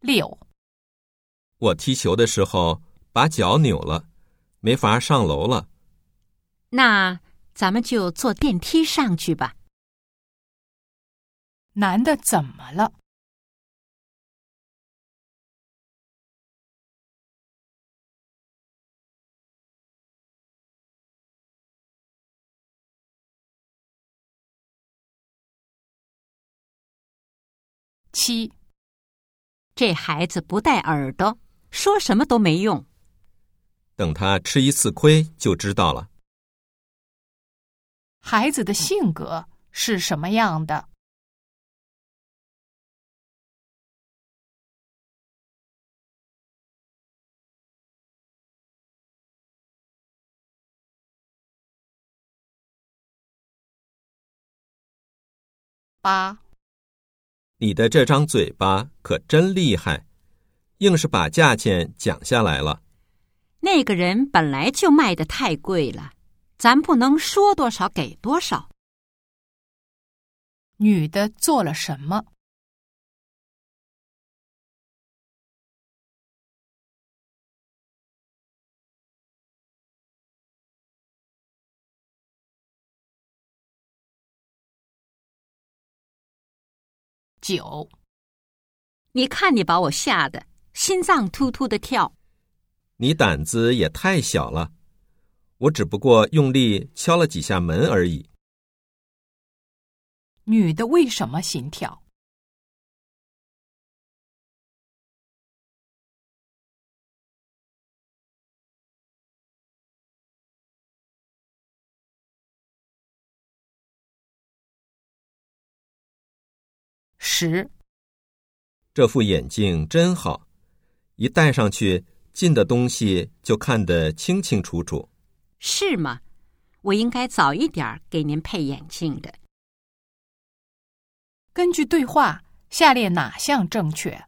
六、我踢球的时候把脚扭了，没法上楼了。那咱们就坐电梯上去吧。男的怎么了？七、这孩子不带耳朵，说什么都没用。等他吃一次亏就知道了。孩子的性格是什么样的？八、你的这张嘴巴可真厉害，硬是把价钱讲下来了。那个人本来就卖的太贵了，咱不能说多少给多少。女的做了什么？九、你看你把我吓得心脏突突的跳。你胆子也太小了，我只不过用力敲了几下门而已。女的为什么心跳？十、这副眼镜真好，一戴上去，近的东西就看得清清楚楚。是吗？我应该早一点给您配眼镜的。根据对话，下列哪项正确？